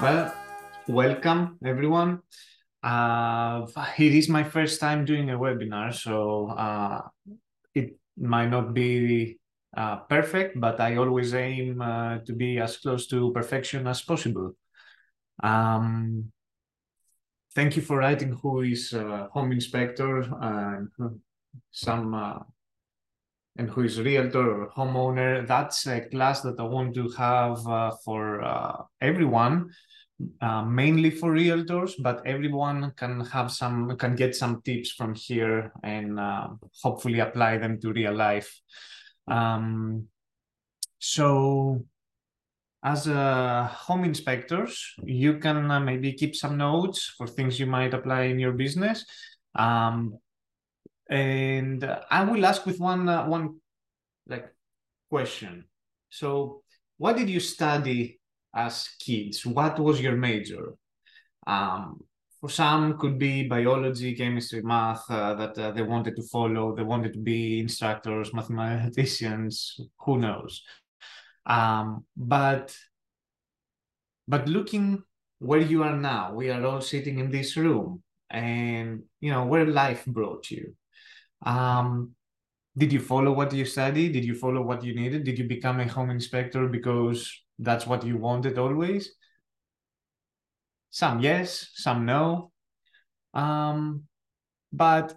Well, welcome everyone. Uh, it is my first time doing a webinar, so uh, it might not be uh, perfect, but I always aim uh, to be as close to perfection as possible. Um, thank you for writing who is uh, home inspector and some uh, and who is realtor or homeowner. That's a class that I want to have for everyone uh, mainly for realtors, but everyone can have some can get some tips from here and uh, hopefully apply them to real life. Um, so, as a home inspectors, you can uh, maybe keep some notes for things you might apply in your business. Um, and I will ask with one uh, one like question. So, what did you study as kids? What was your major? Um, for some, could be biology, chemistry, math uh, that uh, they wanted to follow. They wanted to be instructors, mathematicians. Who knows? Um, but but looking where you are now, we are all sitting in this room, and you know where life brought you. Um, did you follow what you studied? Did you follow what you needed? Did you become a home inspector because that's what you wanted always? Some yes, some no. Um, but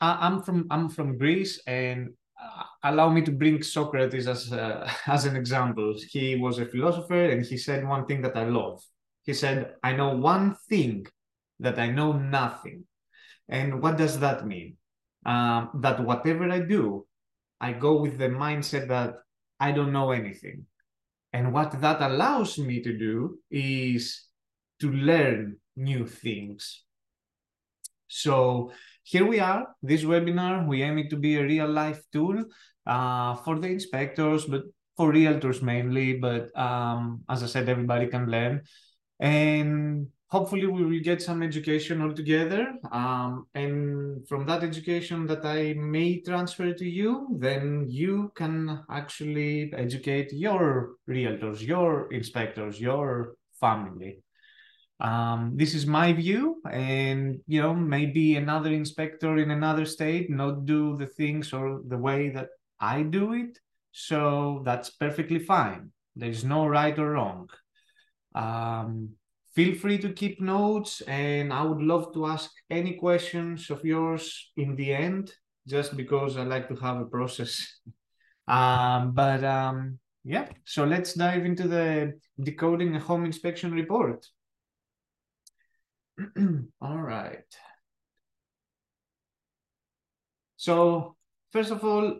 I, am from I'm from Greece, and uh, allow me to bring Socrates as a, as an example. He was a philosopher, and he said one thing that I love. He said, "I know one thing that I know nothing." And what does that mean? Um, that whatever I do, I go with the mindset that I don't know anything. And what that allows me to do is to learn new things. So here we are, this webinar, we aim it to be a real life tool uh, for the inspectors, but for realtors mainly. But um, as I said, everybody can learn. And hopefully we will get some education all together um, and from that education that i may transfer to you then you can actually educate your realtors your inspectors your family. Um, this is my view and you know maybe another inspector in another state not do the things or the way that i do it so that's perfectly fine. There's no right or wrong. Um, feel free to keep notes and I would love to ask any questions of yours in the end, just because I like to have a process. um, but um, yeah, so let's dive into the decoding a home inspection report. All right. So first of all,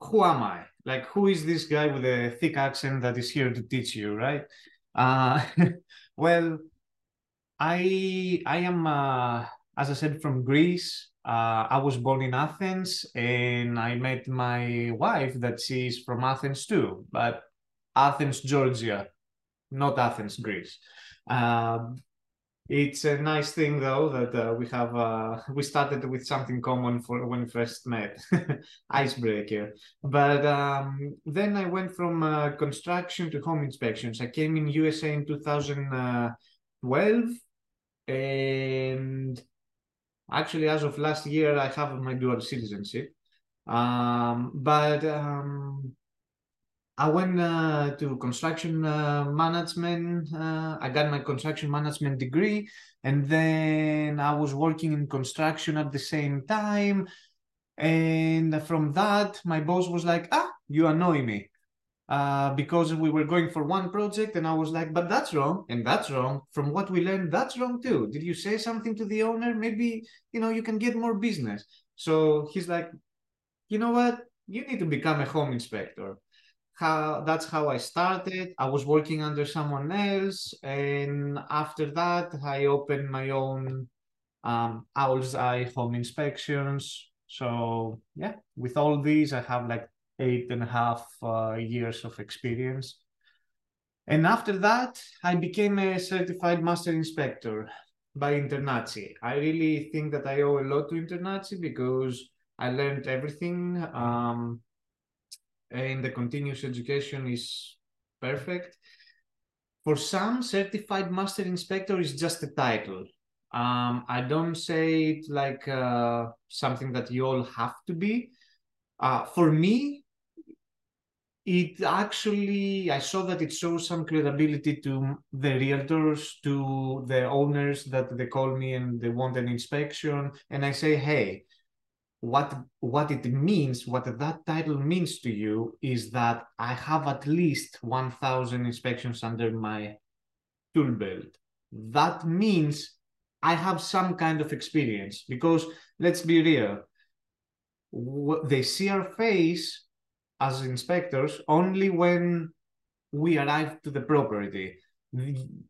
who am I? Like, who is this guy with a thick accent that is here to teach you, right? Uh, well, I I am uh, as I said from Greece. Uh, I was born in Athens, and I met my wife that she's from Athens too, but Athens, Georgia, not Athens, Greece. Uh, it's a nice thing though that uh, we have uh, we started with something common for when we first met. Icebreaker. But um, then i went from uh, construction to home inspections. I came in usa in 2012 and actually as of last year i have my dual citizenship. Um, but um, I went uh, to construction uh, management. Uh, I got my construction management degree, and then I was working in construction at the same time. And from that, my boss was like, "Ah, you annoy me," uh, because we were going for one project, and I was like, "But that's wrong, and that's wrong. From what we learned, that's wrong too. Did you say something to the owner? Maybe you know you can get more business." So he's like, "You know what? You need to become a home inspector." How that's how I started. I was working under someone else, and after that, I opened my own um, Owl's Eye home inspections. So yeah, with all these, I have like eight and a half uh, years of experience. And after that, I became a certified master inspector by InterNACHI. I really think that I owe a lot to InterNACHI because I learned everything. Um, and the continuous education is perfect. for some, certified master inspector is just a title. Um, I don't say it like uh, something that you all have to be. Uh, for me, it actually, I saw that it shows some credibility to the realtors, to the owners that they call me and they want an inspection. And I say, hey, what what it means, what that title means to you is that I have at least 1,000 inspections under my tool belt. That means I have some kind of experience because let's be real, they see our face as inspectors only when we arrive to the property.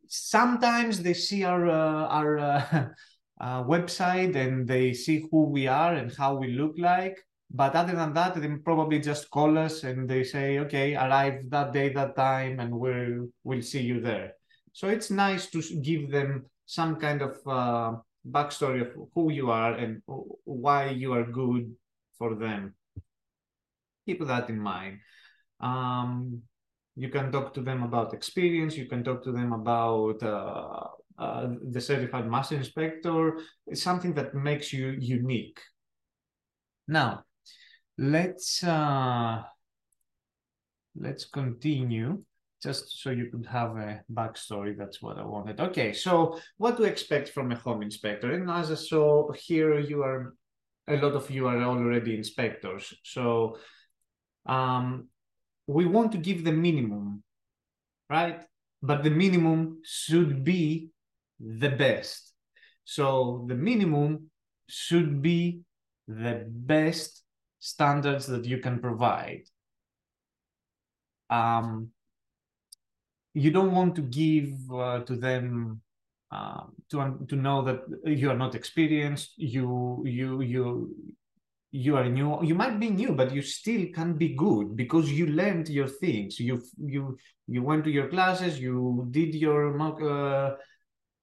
Sometimes they see our uh, our uh, uh, website and they see who we are and how we look like. But other than that, they probably just call us and they say, "Okay, arrive that day, that time, and we'll we'll see you there." So it's nice to give them some kind of uh, backstory of who you are and why you are good for them. Keep that in mind. Um, you can talk to them about experience. You can talk to them about uh, uh, the certified master inspector. It's something that makes you unique. Now, let's uh, let's continue just so you could have a backstory. That's what I wanted. Okay, so what do to expect from a home inspector? And as I saw here, you are a lot of you are already inspectors. So um, we want to give the minimum, right? But the minimum should be the best. So the minimum should be the best standards that you can provide. Um, you don't want to give uh, to them um, to to know that you are not experienced. You you you you are new. You might be new, but you still can be good because you learned your things. You you you went to your classes. You did your mock uh,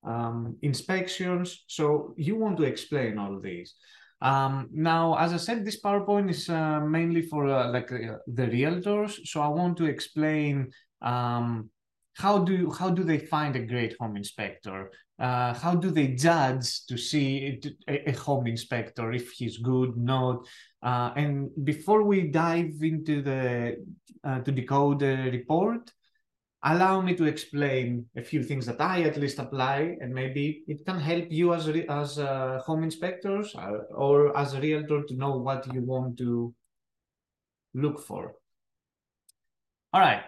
um, inspections. So you want to explain all these. Um, now, as I said, this PowerPoint is uh, mainly for uh, like uh, the realtors. So I want to explain um, how do how do they find a great home inspector? Uh, how do they judge to see a, a home inspector if he's good, not? Uh, and before we dive into the uh, to decode the report, allow me to explain a few things that I at least apply, and maybe it can help you as as uh, home inspectors uh, or as a realtor to know what you want to look for. All right.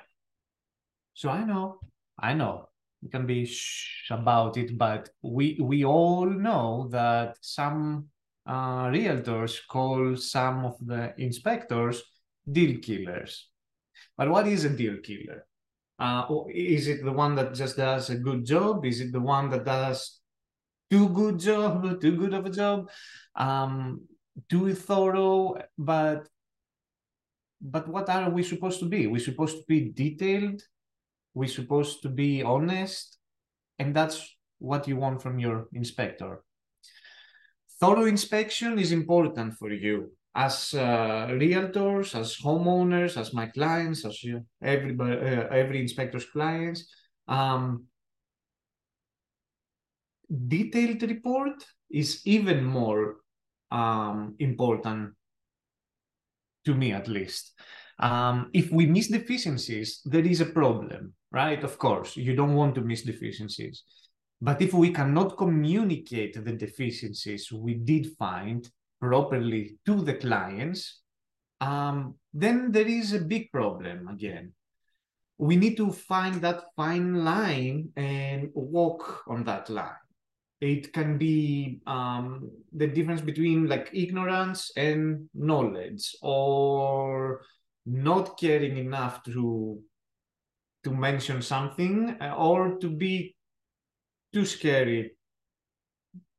So I know, I know, you can be shh about it, but we we all know that some uh, realtors call some of the inspectors deal killers. But what is a deal killer? Uh, is it the one that just does a good job? Is it the one that does too good job, too good of a job, um, too thorough? But but what are we supposed to be? We're supposed to be detailed we're supposed to be honest, and that's what you want from your inspector. Thorough inspection is important for you as uh, realtors, as homeowners, as my clients, as you, everybody, uh, every inspector's clients. Um, detailed report is even more um, important to me, at least. Um, if we miss deficiencies, there is a problem right? Of course, you don't want to miss deficiencies. But if we cannot communicate the deficiencies we did find properly to the clients, um, then there is a big problem again. We need to find that fine line and walk on that line. It can be um, the difference between like ignorance and knowledge, or not caring enough to to mention something uh, or to be too scary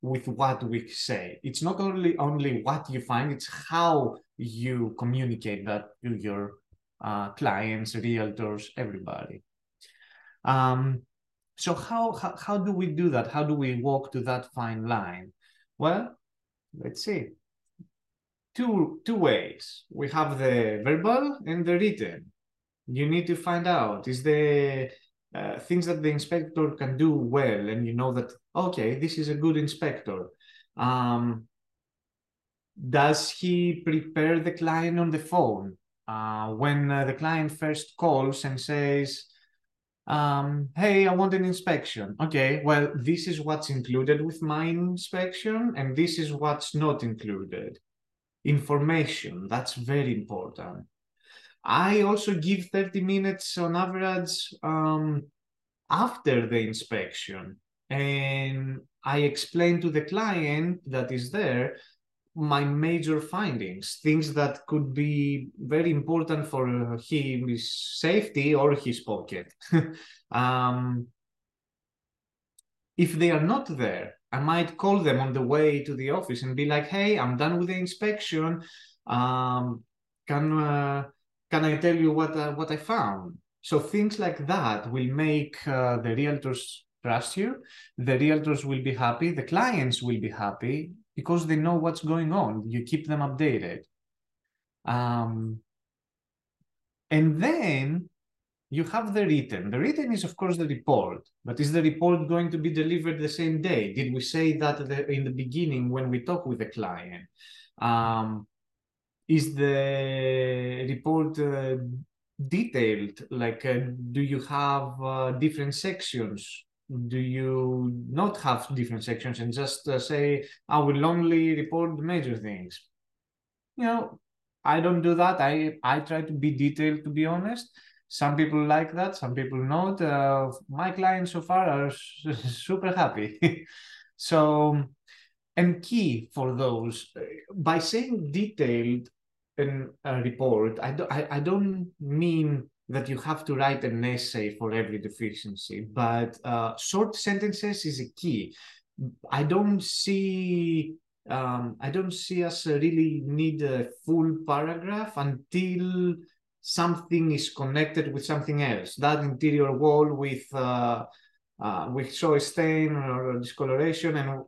with what we say. It's not only only what you find; it's how you communicate that to your uh, clients, realtors, everybody. Um, so how, how how do we do that? How do we walk to that fine line? Well, let's see. Two two ways. We have the verbal and the written you need to find out is the uh, things that the inspector can do well, and you know that okay, this is a good inspector. Um, does he prepare the client on the phone uh, when uh, the client first calls and says, um, "Hey, I want an inspection." Okay, well, this is what's included with my inspection, and this is what's not included. Information that's very important I also give 30 minutes on average um, after the inspection. And I explain to the client that is there my major findings, things that could be very important for his safety or his pocket. um, if they are not there, I might call them on the way to the office and be like, hey, I'm done with the inspection. Um, can uh, can I tell you what uh, what I found? So things like that will make uh, the realtors trust you. The realtors will be happy. The clients will be happy because they know what's going on. You keep them updated. Um, and then you have the written. The written is, of course, the report. But is the report going to be delivered the same day? Did we say that in the beginning when we talk with the client? Um, is the report uh, detailed? Like, uh, do you have uh, different sections? Do you not have different sections and just uh, say, I will only report major things? You know, I don't do that. I, I try to be detailed, to be honest. Some people like that, some people not. Uh, my clients so far are super happy. so and key for those by saying detailed in a report I, do, I, I don't mean that you have to write an essay for every deficiency but uh, short sentences is a key. I don't see um, i don't see us really need a full paragraph until something is connected with something else. That interior wall with uh, uh, with soil stain or discoloration and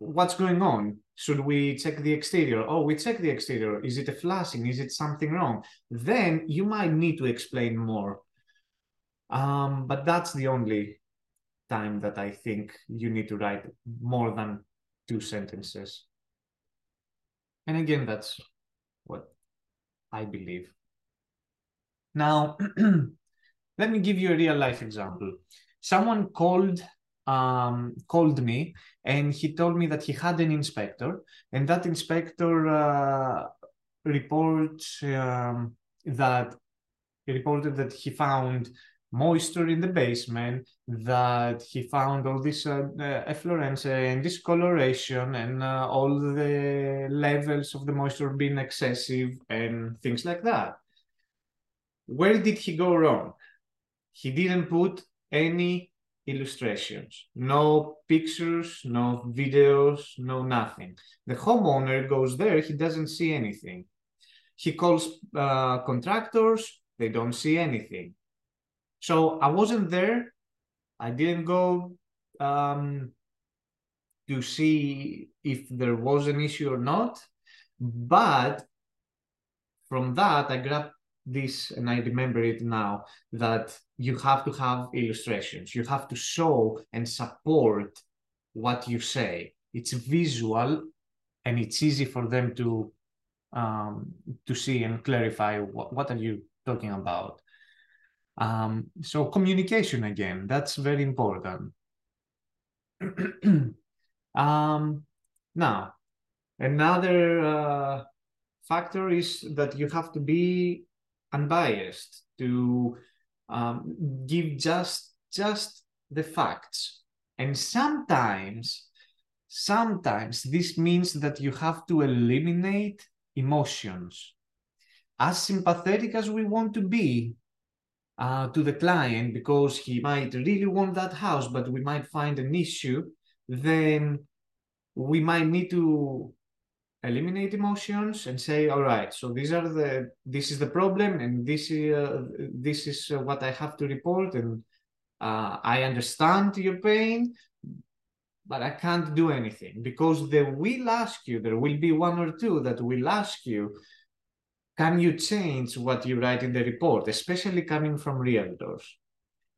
what's going on? Should we check the exterior? Oh, we check the exterior. Is it a flashing? Is it something wrong? Then you might need to explain more. Um, but that's the only time that I think you need to write more than two sentences. And again, that's what I believe. Now, let me give you a real life example. Someone called um, called me and he told me that he had an inspector and that inspector uh, reports um, that he reported that he found moisture in the basement, that he found all this uh, uh, efflorescence and discoloration and uh, all the levels of the moisture being excessive and things like that. Where did he go wrong? He didn't put any illustrations, no pictures, no videos, no nothing. The homeowner goes there, he doesn't see anything. He calls uh, contractors, they don't see anything. So I wasn't there. I didn't go um, to see if there was an issue or not. But from that, I grabbed this, and I remember it now, that you have to have illustrations. You have to show and support what you say. It's visual, and it's easy for them to um, to see and clarify what, what are you talking about. Um, so communication again, that's very important. um, now, another uh, factor is that you have to be unbiased, to um, give just just the facts. And sometimes, sometimes this means that you have to eliminate emotions. As sympathetic as we want to be uh, to the client, because he might really want that house, but we might find an issue, then we might need to eliminate emotions and say all right so these are the this is the problem and this is uh, this is uh, what i have to report and uh, i understand your pain but i can't do anything because they will ask you there will be one or two that will ask you can you change what you write in the report especially coming from realtors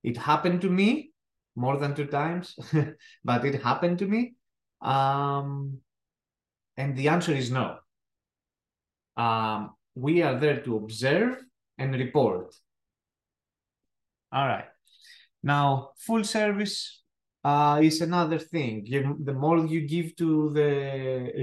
It happened to me more than two times, but it happened to me. Um, and the answer is no. Um, we are there to observe and report. All right. Now, full service uh, is another thing. You, the more you give to the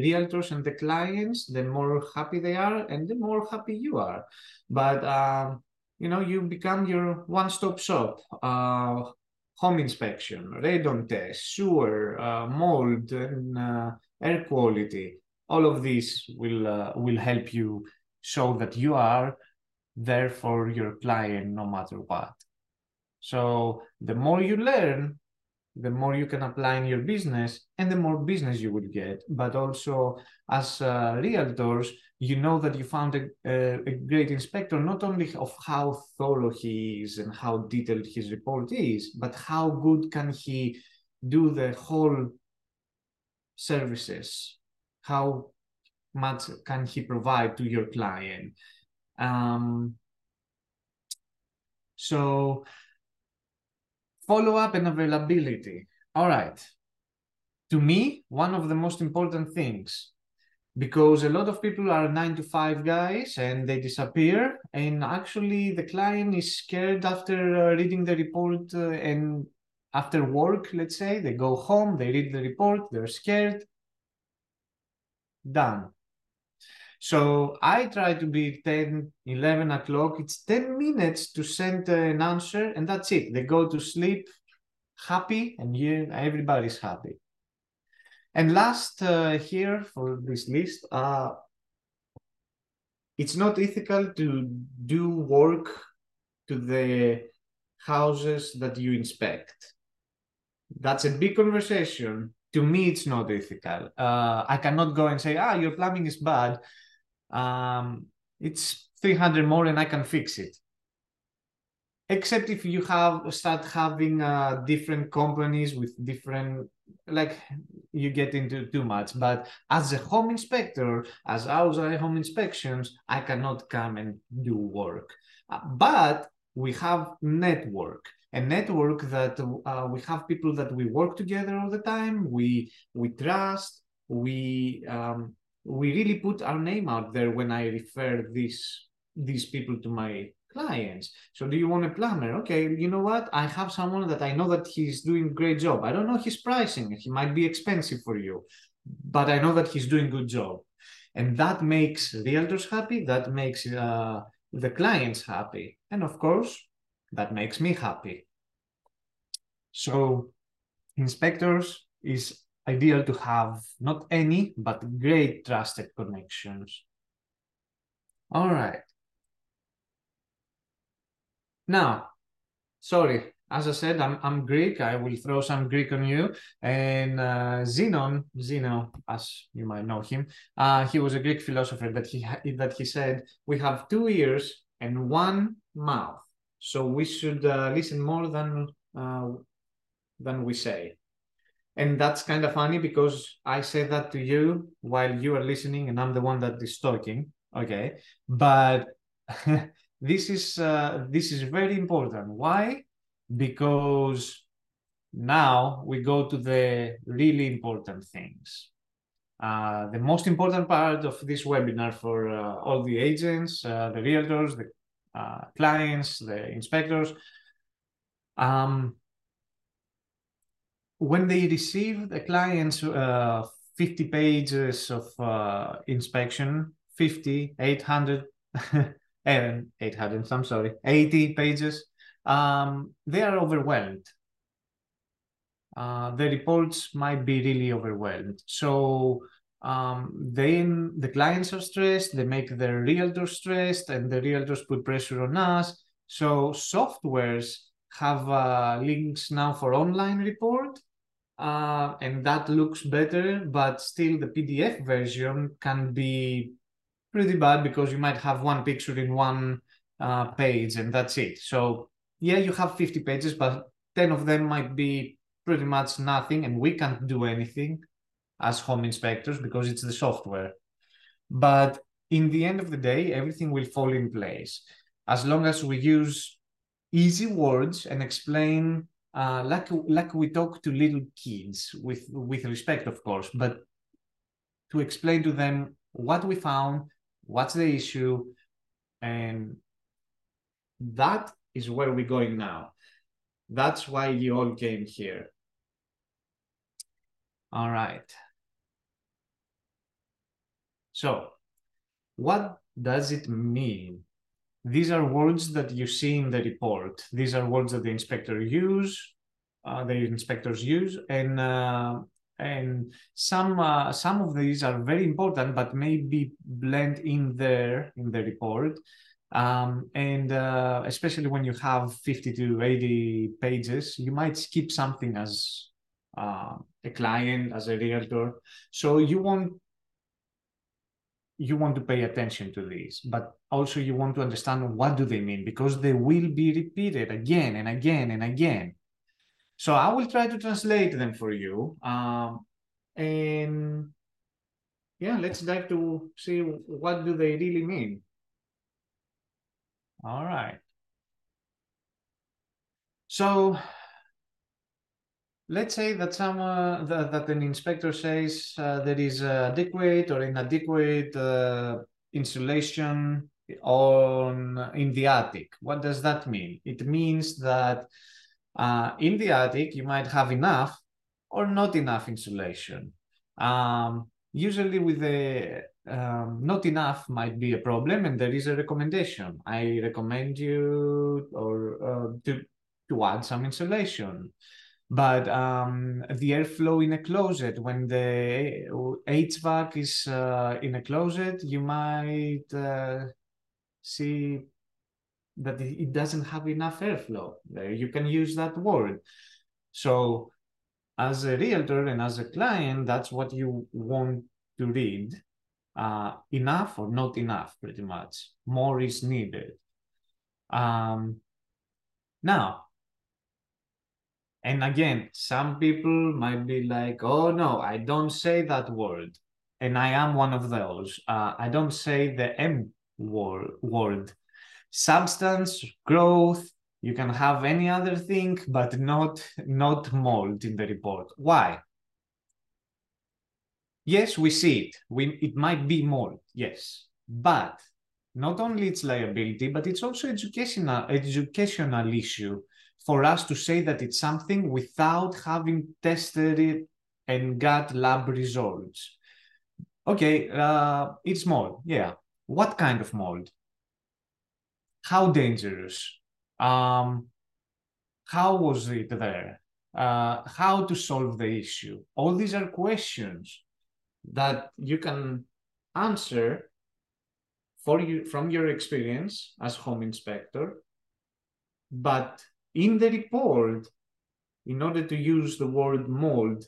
realtors and the clients, the more happy they are and the more happy you are. But, um, you know, you become your one-stop shop. Uh, home inspection, radon test, sewer, uh, mold, and uh, air quality. All of these will uh, will help you show that you are there for your client no matter what. So the more you learn, the more you can apply in your business and the more business you will get. But also as uh, realtors, you know that you found a, a, a, great inspector, not only of how thorough he is and how detailed his report is, but how good can he do the whole services? How much can he provide to your client? Um, so Follow-up and availability. All right. To me, one of the most important things, because a lot of people are nine to five guys and they disappear. And actually, the client is scared after uh, reading the report uh, and after work, let's say, they go home, they read the report, they're scared. Done. So I try to be 10, 11 o'clock. It's 10 minutes to send an answer and that's it. They go to sleep happy and you, everybody's happy. And last uh, here for this list, uh, it's not ethical to do work to the houses that you inspect. That's a big conversation. To me, it's not ethical. Uh, I cannot go and say, ah, your plumbing is bad um, it's 300 more and I can fix it. Except if you have start having uh, different companies with different, like you get into too much. But as a home inspector, as I outside home inspections, I cannot come and do work. Uh, but we have network a network that uh, we have people that we work together all the time we we trust we um, we really put our name out there when I refer these these people to my clients. So do you want a plumber? Okay, you know what? I have someone that I know that he's doing great job. I don't know his pricing. He might be expensive for you, but I know that he's doing good job. And that makes realtors happy. That makes uh, the clients happy. And of course, that makes me happy. So inspectors is ideal to have not any, but great trusted connections. All right. Now, sorry, as I said, I'm, I'm Greek. I will throw some Greek on you. And uh, Zenon, Zeno, as you might know him, uh, he was a Greek philosopher that he that he said we have two ears and one mouth, so we should uh, listen more than uh, than we say. And that's kind of funny because I say that to you while you are listening and I'm the one that is talking. Okay. But this is uh, this is very important. Why? Because now we go to the really important things. Uh, the most important part of this webinar for uh, all the agents, uh, the realtors, the uh, clients, the inspectors. Um, when they receive the client's uh, 50 pages of uh, inspection, 50, 800, and 800, I'm sorry, 80 pages, um, they are overwhelmed. Uh, the reports might be really overwhelmed. So um, then the clients are stressed, they make their realtors stressed, and the realtors put pressure on us. So softwares have uh, links now for online report uh, and that looks better, but still the PDF version can be pretty bad because you might have one picture in one uh, page and that's it. So yeah, you have 50 pages, but 10 of them might be pretty much nothing and we can't do anything as home inspectors because it's the software. But in the end of the day, everything will fall in place. As long as we use easy words and explain uh, like like we talk to little kids with with respect, of course, but to explain to them what we found, what's the issue, and that is where we're going now. That's why you all came here. All right. So, what does it mean? These are words that you see in the report. These are words that the inspector use, uh, the inspectors use, and uh, and some uh, some of these are very important, but maybe blend in there in the report. Um, and uh, especially when you have 50 to 80 pages, you might skip something as uh, a client, as a realtor. So you want you want to pay attention to these, but also you want to understand what do they mean because they will be repeated again and again and again. So I will try to translate them for you. Um, and yeah, let's dive to see what do they really mean. All right. So let's say that some uh, that, that, an inspector says uh, there is adequate or inadequate uh, insulation on in the attic. What does that mean? It means that uh, in the attic you might have enough or not enough insulation. Um, usually with the um, not enough might be a problem and there is a recommendation. I recommend you or uh, to, to add some insulation. But um, the airflow in a closet, when the HVAC is uh, in a closet, you might uh, see that it doesn't have enough airflow. You can use that word. So as a realtor and as a client, that's what you want to read. Uh, enough or not enough, pretty much. More is needed. Um, now, and again, some people might be like, oh no, I don't say that word. And I am one of those. Uh, I don't say the M word, word. Substance, growth, you can have any other thing, but not, not mold in the report. Why? Yes, we see it. We, it might be mold, yes. But not only its liability, but it's also educational, educational issue for us to say that it's something without having tested it and got lab results. Okay, uh, it's mold, yeah. What kind of mold? How dangerous? Um, how was it there? Uh, how to solve the issue? All these are questions that you can answer for you from your experience as home inspector, but in the report, in order to use the word mold,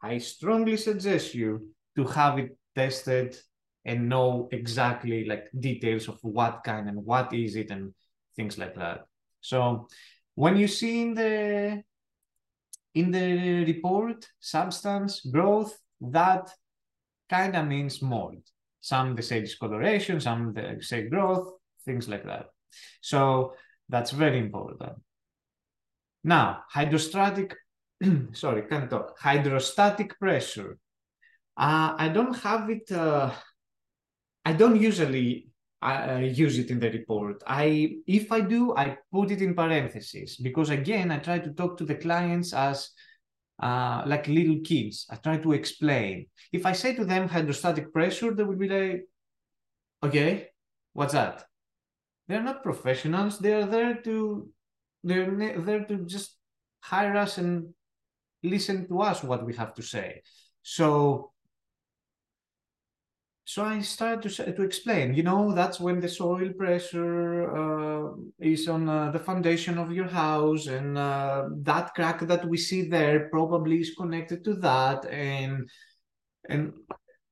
I strongly suggest you to have it tested and know exactly like details of what kind and what is it and things like that. So when you see in the in the report substance growth, that kind of means mold. Some they say discoloration, some they say growth, things like that. So that's very important. Now, hydrostatic, sorry, can't talk. Hydrostatic pressure. Uh, I don't have it, uh, I don't usually uh, use it in the report. I, if I do, I put it in parentheses because again, I try to talk to the clients as uh, like little kids. I try to explain. If I say to them hydrostatic pressure, they will be like, okay, what's that? They're not professionals. They are there to they're there to just hire us and listen to us what we have to say. So so I started to, to explain, you know, that's when the soil pressure uh, is on uh, the foundation of your house, and uh, that crack that we see there probably is connected to that. And and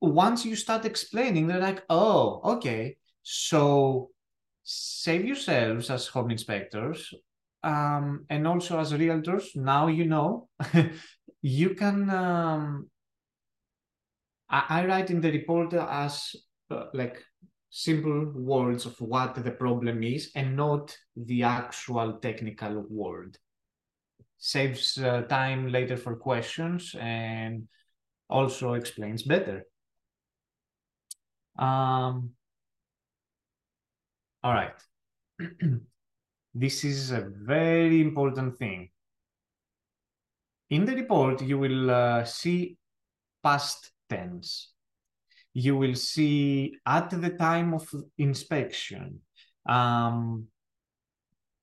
once you start explaining, they're like, oh, okay. So save yourselves as home inspectors um, and also as realtors, now you know you can. Um, I, I, write in the report as uh, like simple words of what the problem is and not the actual technical word. Saves uh, time later for questions and also explains better. Um, all right. this is a very important thing. In the report, you will uh, see past tense. You will see at the time of inspection, um,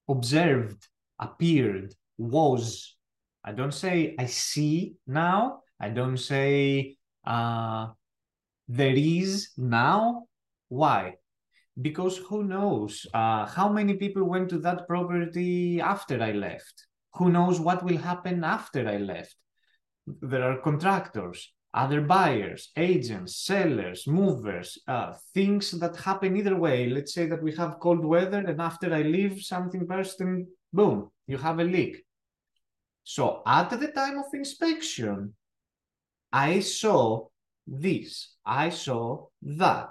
observed, appeared, was. I don't say I see now. I don't say uh, there is now. Why? Because who knows uh, how many people went to that property after I left? Who knows what will happen after I left? There are contractors, other buyers, agents, sellers, movers, uh, things that happen either way. Let's say that we have cold weather and after I leave, something bursts and boom, you have a leak. So at the time of inspection, I saw this, I saw that.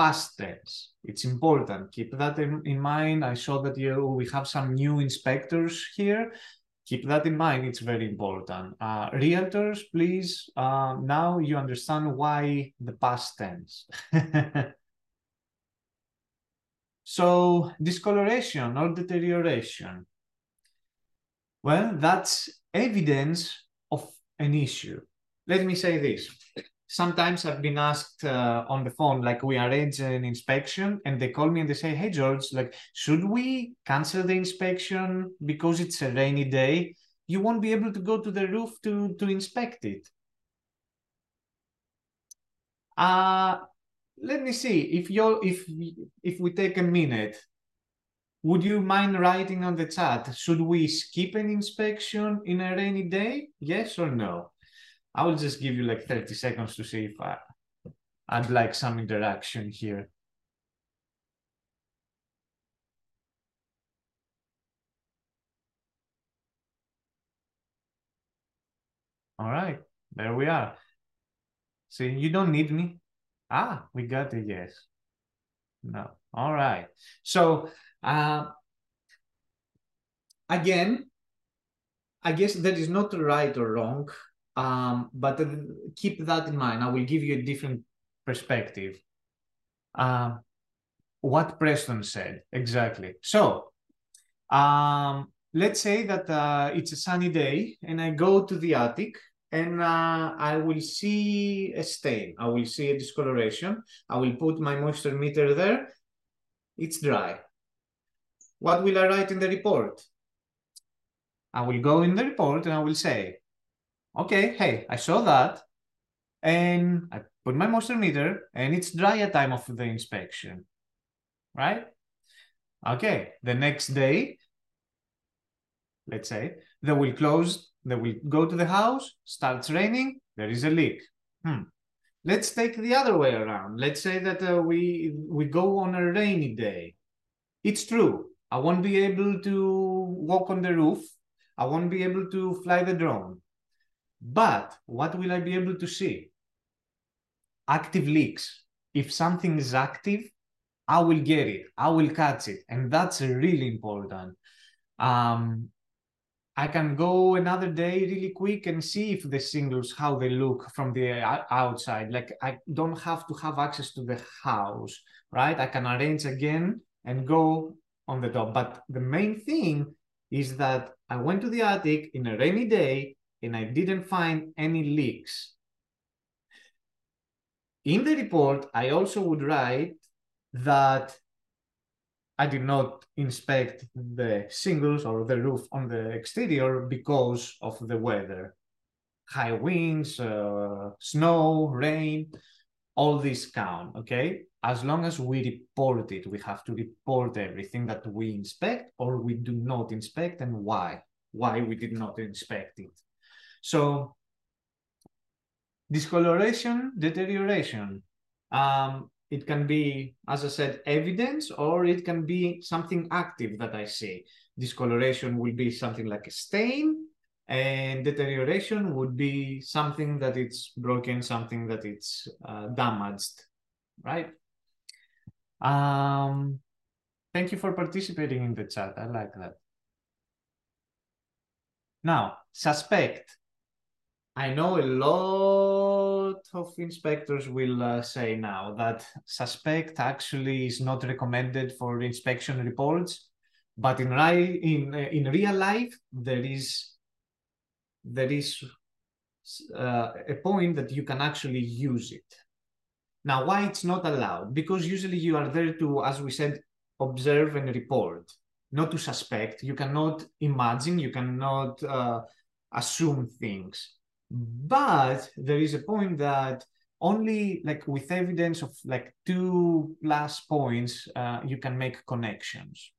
Past tense, it's important. Keep that in, in mind. I saw that you we have some new inspectors here keep that in mind. It's very important. Uh, realtors, please, uh, now you understand why the past tense. so discoloration or deterioration. Well, that's evidence of an issue. Let me say this sometimes I've been asked uh, on the phone, like we arrange an inspection and they call me and they say, Hey, George, like, should we cancel the inspection because it's a rainy day? You won't be able to go to the roof to, to inspect it. Uh, let me see if you if if we take a minute would you mind writing on the chat should we skip an inspection in a rainy day yes or no I will just give you like 30 seconds to see if I, I'd like some interaction here. All right, there we are. See, you don't need me. Ah, we got a yes. No. All right. So, uh, again, I guess that is not right or wrong. Um, but keep that in mind. I will give you a different perspective. Uh, what Preston said exactly. So, um, let's say that uh, it's a sunny day and I go to the attic and uh, I will see a stain. I will see a discoloration. I will put my moisture meter there. It's dry. What will I write in the report? I will go in the report and I will say, okay, hey, I saw that. And I put my moisture meter and it's dry at time of the inspection, right? Okay, the next day, let's say, they will close, they will go to the house, starts raining, there is a leak. Hmm. Let's take the other way around. Let's say that uh, we we go on a rainy day. It's true. I won't be able to walk on the roof. I won't be able to fly the drone. But what will I be able to see? Active leaks. If something is active, I will get it. I will catch it. And that's really important. Um, I can go another day really quick and see if the singles, how they look from the outside. Like I don't have to have access to the house, right? I can arrange again and go on the top. But the main thing is that I went to the attic in a rainy day and I didn't find any leaks. In the report, I also would write that I did not inspect the shingles or the roof on the exterior because of the weather. High winds, uh, snow, rain, all these count, okay? As long as we report it, we have to report everything that we inspect or we do not inspect and why, why we did not inspect it. So discoloration, deterioration. Um, it can be, as I said, evidence, or it can be something active that I see. Discoloration will be something like a stain, and deterioration would be something that it's broken, something that it's uh, damaged, right? Um, thank you for participating in the chat. I like that. Now, suspect. I know a lot of inspectors will uh, say now that suspect actually is not recommended for inspection reports, but in, in, uh, in real life, there is, there is uh, a point that you can actually use it. Now, why it's not allowed? Because usually you are there to, as we said, observe and report, not to suspect. You cannot imagine, you cannot uh, assume things. But there is a point that only like with evidence of like two plus points, uh, you can make connections.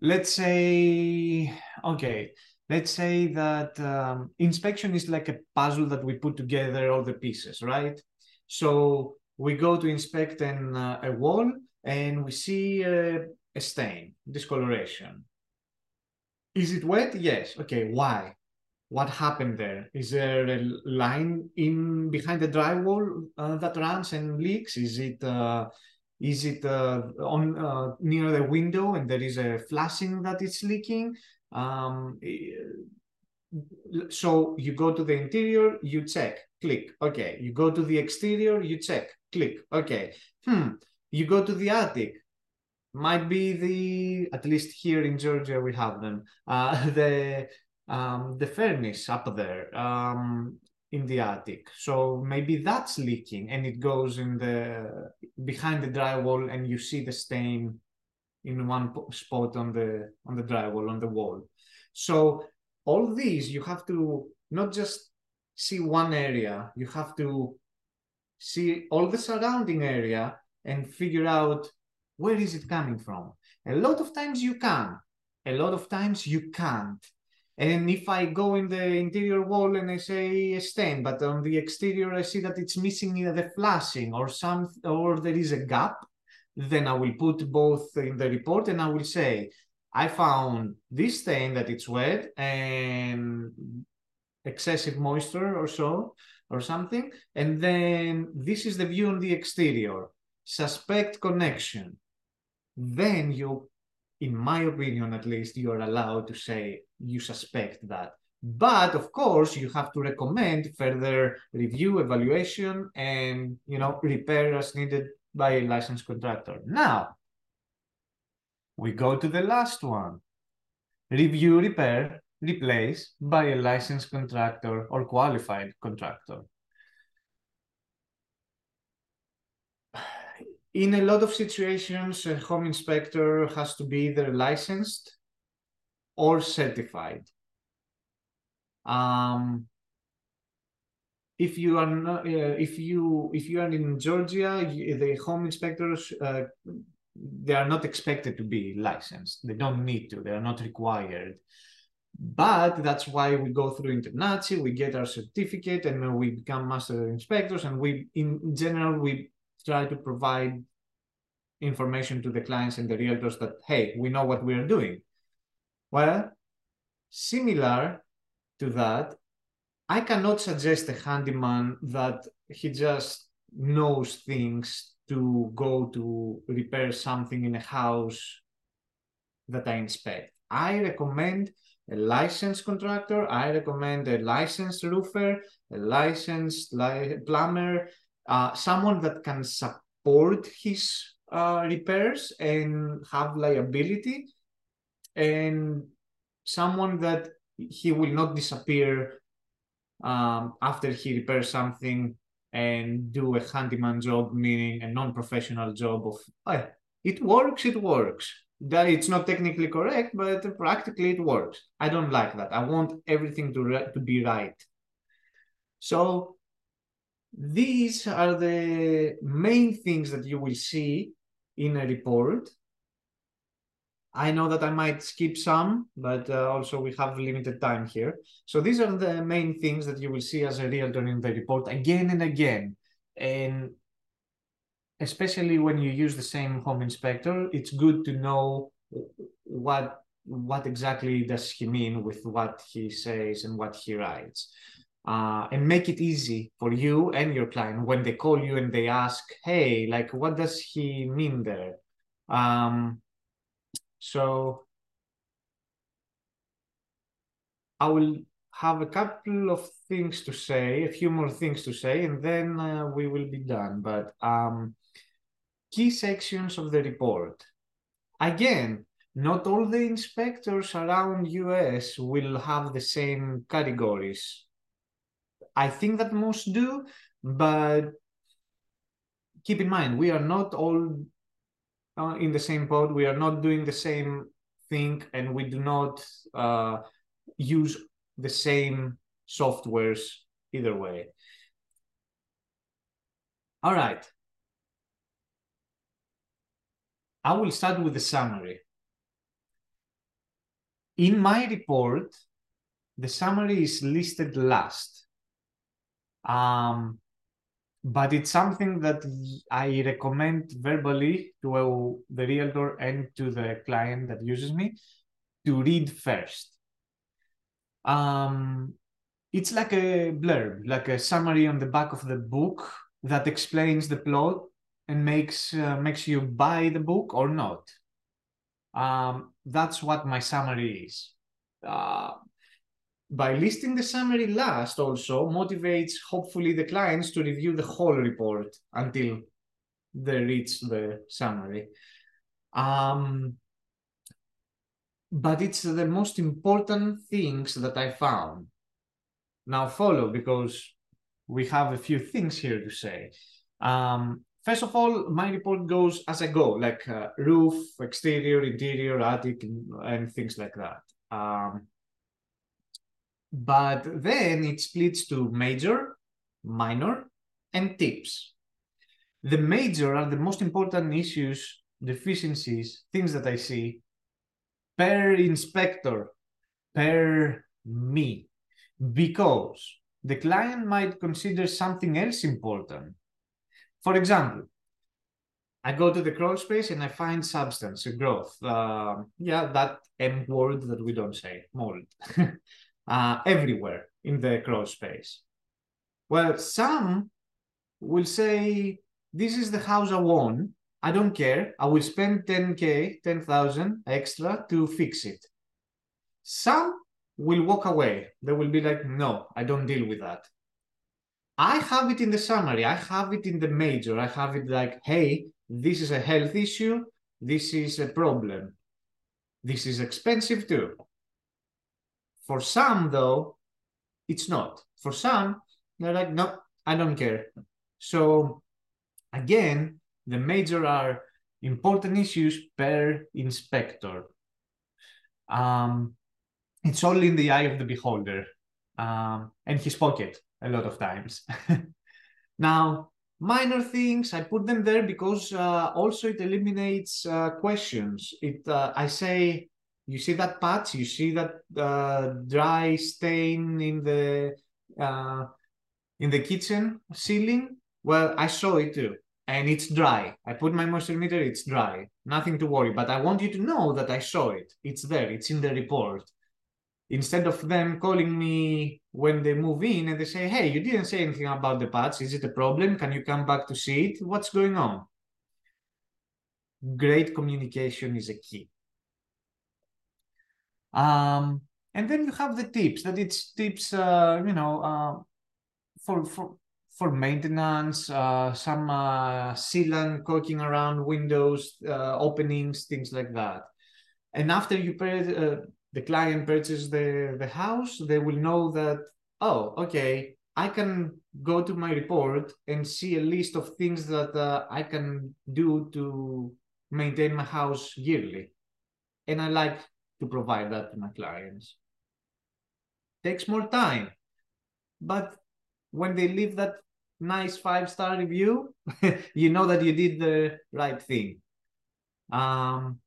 Let's say, okay, let's say that um, inspection is like a puzzle that we put together all the pieces, right? So we go to inspect an, uh, a wall and we see a stain, discoloration. Is it wet? Yes. Okay, why? What happened there? Is there a line in behind the drywall uh, that runs and leaks? Is it uh, is it uh, on uh, near the window and there is a flashing that is leaking? Um, so you go to the interior, you check, click, okay. You go to the exterior, you check, click, okay. Hmm, you go to the attic, might be the, at least here in Georgia we have them, uh, the um, the furnace up there um, in the attic. So maybe that's leaking and it goes in the, behind the drywall and you see the stain in one spot on the on the drywall on the wall. So all these you have to not just see one area, you have to see all the surrounding area and figure out where is it coming from. A lot of times you can, a lot of times you can't. And if I go in the interior wall and I say a stain, but on the exterior I see that it's missing the flashing or some or there is a gap, then I will put both in the report and I will say, I found this stain that it's wet and excessive moisture or so, or something. And then this is the view on the exterior. Suspect connection. Then you, in my opinion at least, you are allowed to say you suspect that. But of course, you have to recommend further review, evaluation, and you know repair as needed by a licensed contractor. Now, we go to the last one. Review, repair, replace by a licensed contractor or qualified contractor. In a lot of situations, a home inspector has to be either licensed or certified. Um, if you are not, uh, if you if you are in Georgia, the home inspectors uh, they are not expected to be licensed. They don't need to. They are not required. But that's why we go through InterNACHI, we get our certificate, and we become master inspectors. And we, in general, we try to provide information to the clients and the realtors that hey, we know what we are doing. Well, similar to that, I cannot suggest a handyman that he just knows things to go to repair something in a house that I inspect. I recommend a licensed contractor. I recommend a licensed roofer, a licensed li plumber, uh, someone that can support his uh, repairs and have liability, and someone that he will not disappear um, after he repairs something and do a handyman job, meaning a non-professional job of, oh, it works, it works. That it's not technically correct, but practically it works. I don't like that. I want everything to, to be right. So these are the main things that you will see in a report I know that I might skip some, but uh, also we have limited time here. So these are the main things that you will see as a realtor in the report again and again. And especially when you use the same home inspector, it's good to know what what exactly does he mean with what he says and what he writes. uh, and make it easy for you and your client when they call you and they ask, hey, like, what does he mean there? Um, so I will have a couple of things to say, a few more things to say, and then uh, we will be done. But um, key sections of the report. Again, not all the inspectors around US will have the same categories. I think that most do, but keep in mind, we are not all uh, in the same boat. We are not doing the same thing, and we do not uh, use the same softwares either way. All right. I will start with the summary. In my report, the summary is listed last. Um, but it's something that I recommend verbally to the realtor and to the client that uses me to read first. Um, it's like a blurb, like a summary on the back of the book that explains the plot and makes uh, makes you buy the book or not. Um, that's what my summary is. Uh, by listing the summary last also motivates hopefully the clients to review the whole report until they reach the summary. Um, but it's the most important things that I found. Now follow because we have a few things here to say. Um, first of all, my report goes as I go, like uh, roof, exterior, interior, attic, and, and things like that. Um, but then it splits to major, minor, and tips. The major are the most important issues, deficiencies, things that I see per inspector, per me, because the client might consider something else important. For example, I go to the crawl space and I find substance, a growth. Uh, yeah, that M word that we don't say, mold, uh, everywhere in the crawl space. Well, some will say, this is the house I want. I don't care. I will spend 10K, 10,000 extra to fix it. Some will walk away. They will be like, no, I don't deal with that. I have it in the summary. I have it in the major. I have it like, hey, this is a health issue. This is a problem. This is expensive too. For some, though, it's not. For some, they're like, no, I don't care. So again, the major are important issues per inspector. Um, it's all in the eye of the beholder um, and his pocket a lot of times. now, minor things, I put them there because uh, also it eliminates uh, questions. It uh, I say, you see that patch, you see that uh, dry stain in the uh, in the kitchen ceiling. Well, I saw it too and it's dry. I put my moisture meter, it's dry. Nothing to worry. But I want you to know that I saw it. It's there, it's in the report. Instead of them calling me when they move in and they say, hey, you didn't say anything about the patch. Is it a problem? Can you come back to see it? What's going on? Great communication is a key. Um, and then you have the tips that it's tips, uh, you know, uh, for, for for maintenance, uh, some uh, sealant caulking around windows, uh, openings, things like that. And after you pay, uh, the client purchases the, the house, they will know that, oh, okay, I can go to my report and see a list of things that uh, I can do to maintain my house yearly. And I like to provide that to my clients. Takes more time, but when they leave that nice five star review, you know that you did the right thing. Um,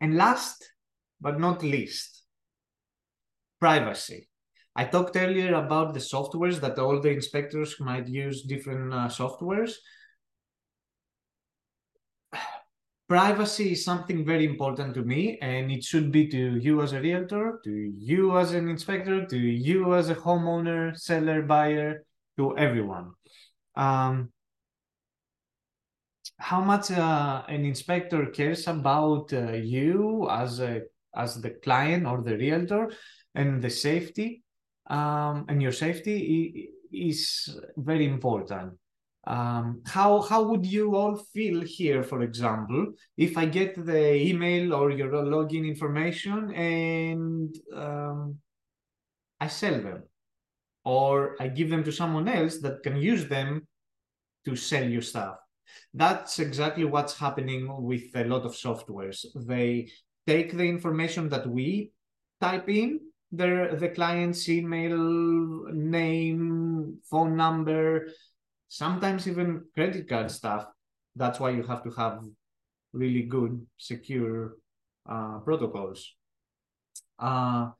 and last but not least, privacy. I talked earlier about the softwares that all the inspectors might use different uh, softwares. Privacy is something very important to me and it should be to you as a realtor to you as an inspector to you as a homeowner seller buyer to everyone. Um, how much uh, an inspector cares about uh, you as a as the client or the realtor and the safety? Um, and your safety is very important um, how how would you all feel here, for example, if I get the email or your login information and um, I sell them, or I give them to someone else that can use them to sell your stuff? That's exactly what's happening with a lot of softwares. They take the information that we type in, their the client's email, name, phone number, sometimes even credit card stuff. That's why you have to have really good, secure uh, protocols. Uh,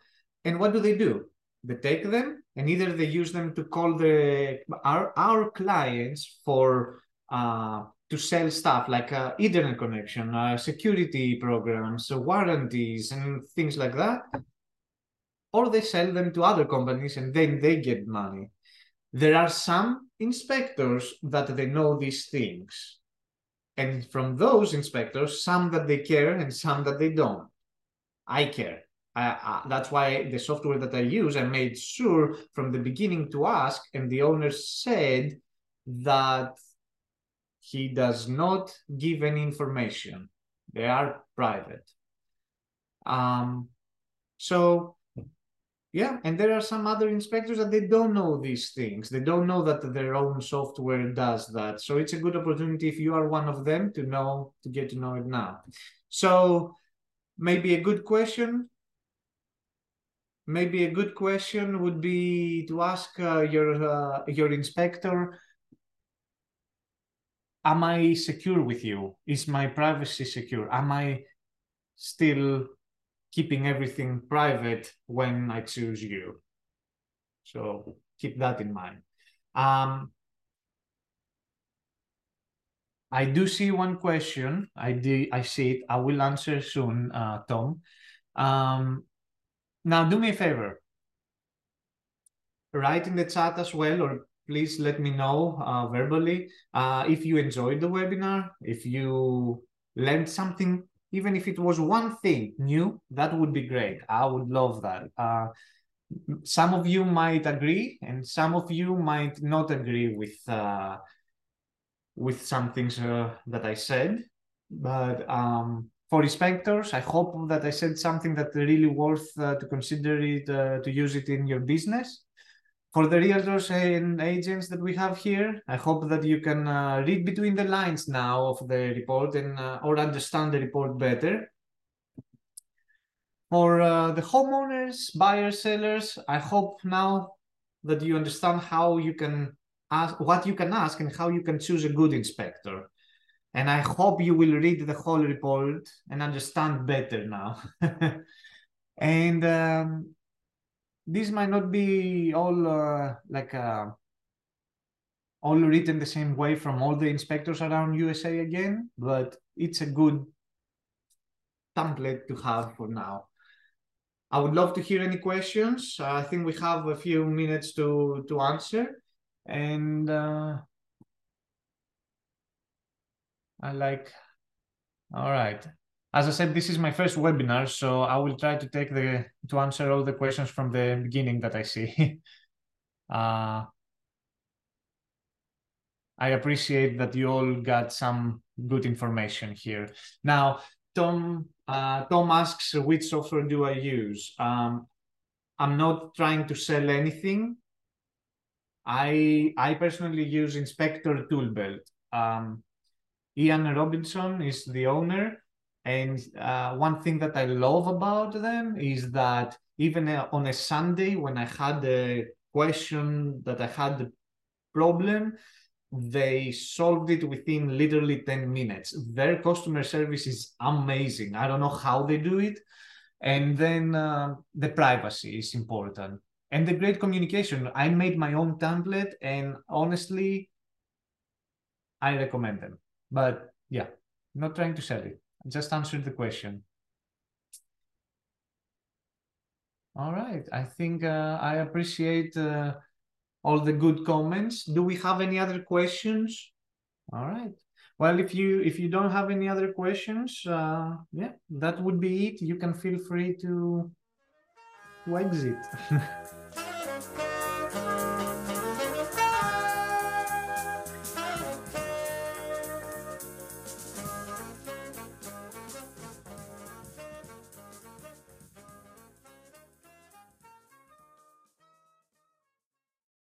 and what do they do? They take them and either they use them to call the our our clients for uh, to sell stuff like uh, internet connection, uh, security programs, warranties, and things like that, or they sell them to other companies and then they get money. There are some inspectors that they know these things. And from those inspectors, some that they care and some that they don't. I care. I, that's why the software that I use, I made sure from the beginning to ask, and the owner said that he does not give any information. They are private. Um, so yeah, and there are some other inspectors that they don't know these things. They don't know that their own software does that. So it's a good opportunity if you are one of them to know to get to know it now. So maybe a good question maybe a good question would be to ask uh, your uh, your inspector am i secure with you is my privacy secure am i still keeping everything private when I choose you. So keep that in mind. Um, I do see one question. I do. I see it. I will answer soon, uh, Tom. Um, now, do me a favor. Write in the chat as well, or please let me know uh, verbally uh, if you enjoyed the webinar, if you learned something even if it was one thing new, that would be great. I would love that. Uh, some of you might agree, and some of you might not agree with uh, with some things uh, that I said. But um, for inspectors, I hope that I said something that really worth uh, to consider it uh, to use it in your business for the realtors and agents that we have here, I hope that you can uh, read between the lines now of the report and uh, or understand the report better. For uh, the homeowners, buyers, sellers, I hope now that you understand how you can ask, what you can ask and how you can choose a good inspector. And I hope you will read the whole report and understand better now. and um, this might not be all uh, like uh, all written the same way from all the inspectors around USA again, but it's a good template to have for now. I would love to hear any questions. I think we have a few minutes to to answer, and uh, I like. All right as I said, this is my first webinar, so I will try to take the to answer all the questions from the beginning that I see. uh, I appreciate that you all got some good information here. Now, Tom, uh, Tom asks, which software do I use? Um, I'm not trying to sell anything. I I personally use Inspector Toolbelt. Um, Ian Robinson is the owner and uh, one thing that I love about them is that even uh, on a Sunday when I had a question that I had the problem, they solved it within literally 10 minutes. Their customer service is amazing. I don't know how they do it. And then uh, the privacy is important and the great communication. I made my own template and honestly, I recommend them. But yeah, not trying to sell it. Just answer the question. All right. I think uh, I appreciate uh, all the good comments. Do we have any other questions? All right. Well, if you if you don't have any other questions, uh, yeah, that would be it. You can feel free to to exit.